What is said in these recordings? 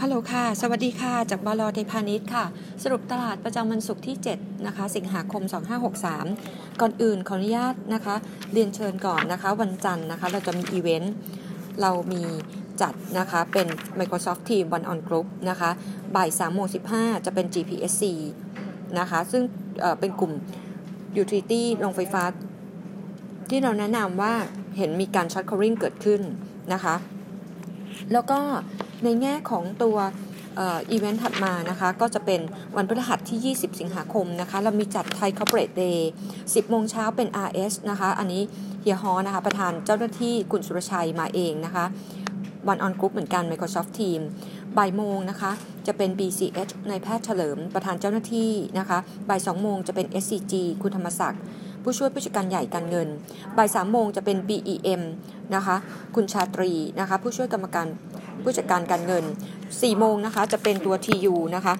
ฮัลโหลค่ะ สวัสดีค่ะ จากบล.ไทยพาณิชย์ค่ะ สรุปตลาดประจำวันศุกร์ที่ 7 นะคะ สิงหาคม 2563 ก่อนอื่นขออนุญาตนะคะ เรียนเชิญก่อนนะคะ วันจันทร์นะคะ เราจะมีอีเวนต์ เรามีจัดนะคะเป็น Microsoft Teams one on group นะคะ บ่าย3โมง15 จะเป็น GPSC นะคะ ซึ่งเป็นกลุ่ม Utility โรงไฟฟ้า ที่เราแนะนำว่าเห็นมีการ short covering เกิดขึ้นนะคะ แล้วก็ ในแง่ของตัวอีเวนต์ถัดมานะคะก็จะเป็นวันพฤหัสที่ 20 สิงหาคมนะคะเรามีจัด Thai Corporate Day 10 โมงเช้าเป็น RS นะคะอันนี้เฮียฮอนะคะประธานเจ้าหน้าที่คุณสุรชัยมาเองนะคะ one on group เหมือนกัน Microsoft Teams บ่ายโมงนะคะจะเป็น BCH นายแพทย์เฉลิมประธานเจ้าหน้าที่นะคะบ่าย2โมงจะเป็น SCG คุณธรรมศักดิ์ผู้ช่วยผู้จัดการใหญ่การเงิน บ่าย3โมงจะเป็น BEM นะคะ คุณชาตรีนะคะ ผู้ช่วยกรรมการ ผู้จัดการการเงิน4โมงนะคะจะเป็นตัว TU นะคะ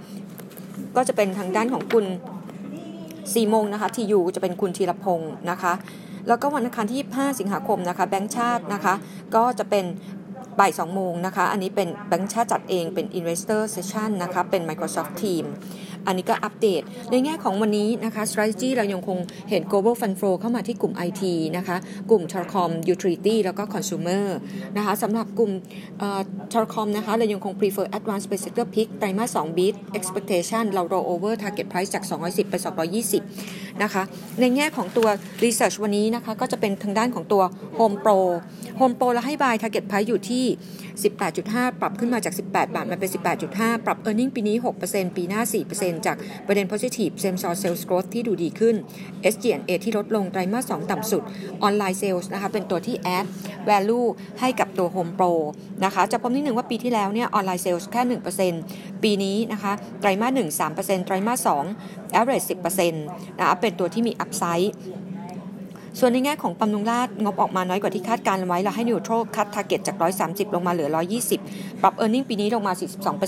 ก็จะเป็นทางด้านของคุณ4โมงนะคะ TU จะเป็นคุณธีรพงศ์นะคะแล้วก็วันอังคารที่ 25 สิงหาคมนะคะแบงค์ชาตินะคะก็จะเป็นบ่าย2โมงนะคะ อันนี้เป็นแบงค์ชาติจัดเองเป็น Investor Session นะคะ เป็น Microsoft Team อันนี้ก็อัปเดต ในแง่ของวันนี้นะคะ strategy เรายังคงเห็น global fund flow เข้ามาที่กลุ่ม IT นะคะ กลุ่ม telecom utility แล้วก็ consumer นะคะสำหรับกลุ่ม telecom นะคะ เรายังคง prefer advanced by sector pick ไตรมาส2 beat expectation เรา roll over target price จาก 210 ไป 220นะคะ ในแง่ของตัว research วันนี้นะคะ ก็จะเป็นทางด้านของตัว home pro home pro แล้วให้ buy target price อยู่ที่ 18.5 ปรับขึ้นมาจาก 18 บาท มาเป็น 18.5 ปรับ earning ปีนี้ 6%ปีหน้า 4%จากประเด็น positive same store sales growth ที่ดูดีขึ้น SG&A ที่ลดลงไตรมาส 2 ต่ำสุด online sales นะคะ เป็นตัวที่ add value ให้กับตัว HomePro นะคะ จะพบนิดหนึ่งว่าปีที่แล้วเนี่ย online sales แค่ 1%ปีนี้นะคะ ไตรมาส 1 3%ไตรมาส 2 average 10%นะคะเป็นตัวที่มี upside ส่วนในแง่ของบำรุงราษฎร์งบออกมาน้อยกว่าที่คาดการณ์ไว้เราให้ neutral cut target จาก 130 ลงมาเหลือ 120 ปรับเออร์เน็งปีนี้ลงมา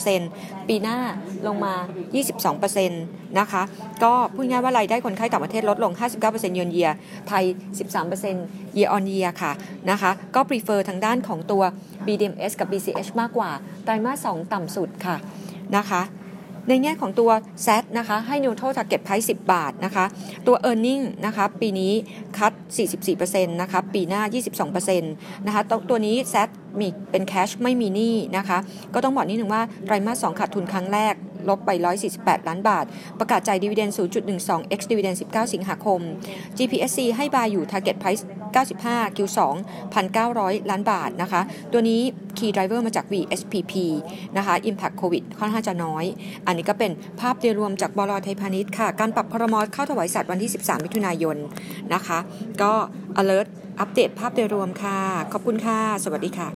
42%ปีหน้าลงมา 22%นะคะ ก็พูดง่ายว่ารายได้คนไข้ต่างประเทศลดลง 59%เยือนเยียไทย 13% year on year ค่ะนะคะ ก็ prefer ทางด้านของตัว BDMs กับ BCH มากกว่า ไตรมาส 2 ต่ำสุดค่ะนะคะ ในแง่ของตัว z นะคะให้ neutral target price 10 บาทนะคะตัว e a r n i n g นะคะปีนี้คัด 44%นะคะปีหน้า 22%นะคะตัวนี้ z มีเป็นแคชไม่มีหนี้นะคะก็ต้องบอกนิดหนึ่งว่าไตรมาส2ขาดทุนครั้งแรก ลบไป 148 ล้านบาท ประกาศจ่ายดีเวเดน0.12 x ดีเวเดน19 สิงหาคม GPSC ให้บายอยู่ target price 95 Q2 1,900 ล้านบาทนะคะ ตัวนี้ key driver มาจาก VSPP นะคะ impact COVID ค่อนข้างจะน้อย อันนี้ก็เป็นภาพโดยรวมจากบลไทยพาณิชย์ค่ะ การปรับพรมเข้าถวายสัตว์วันที่ 13 มิถุนายนนะคะ ก็ alert อัปเดตภาพโดยรวมค่ะ ขอบคุณค่ะ สวัสดีค่ะ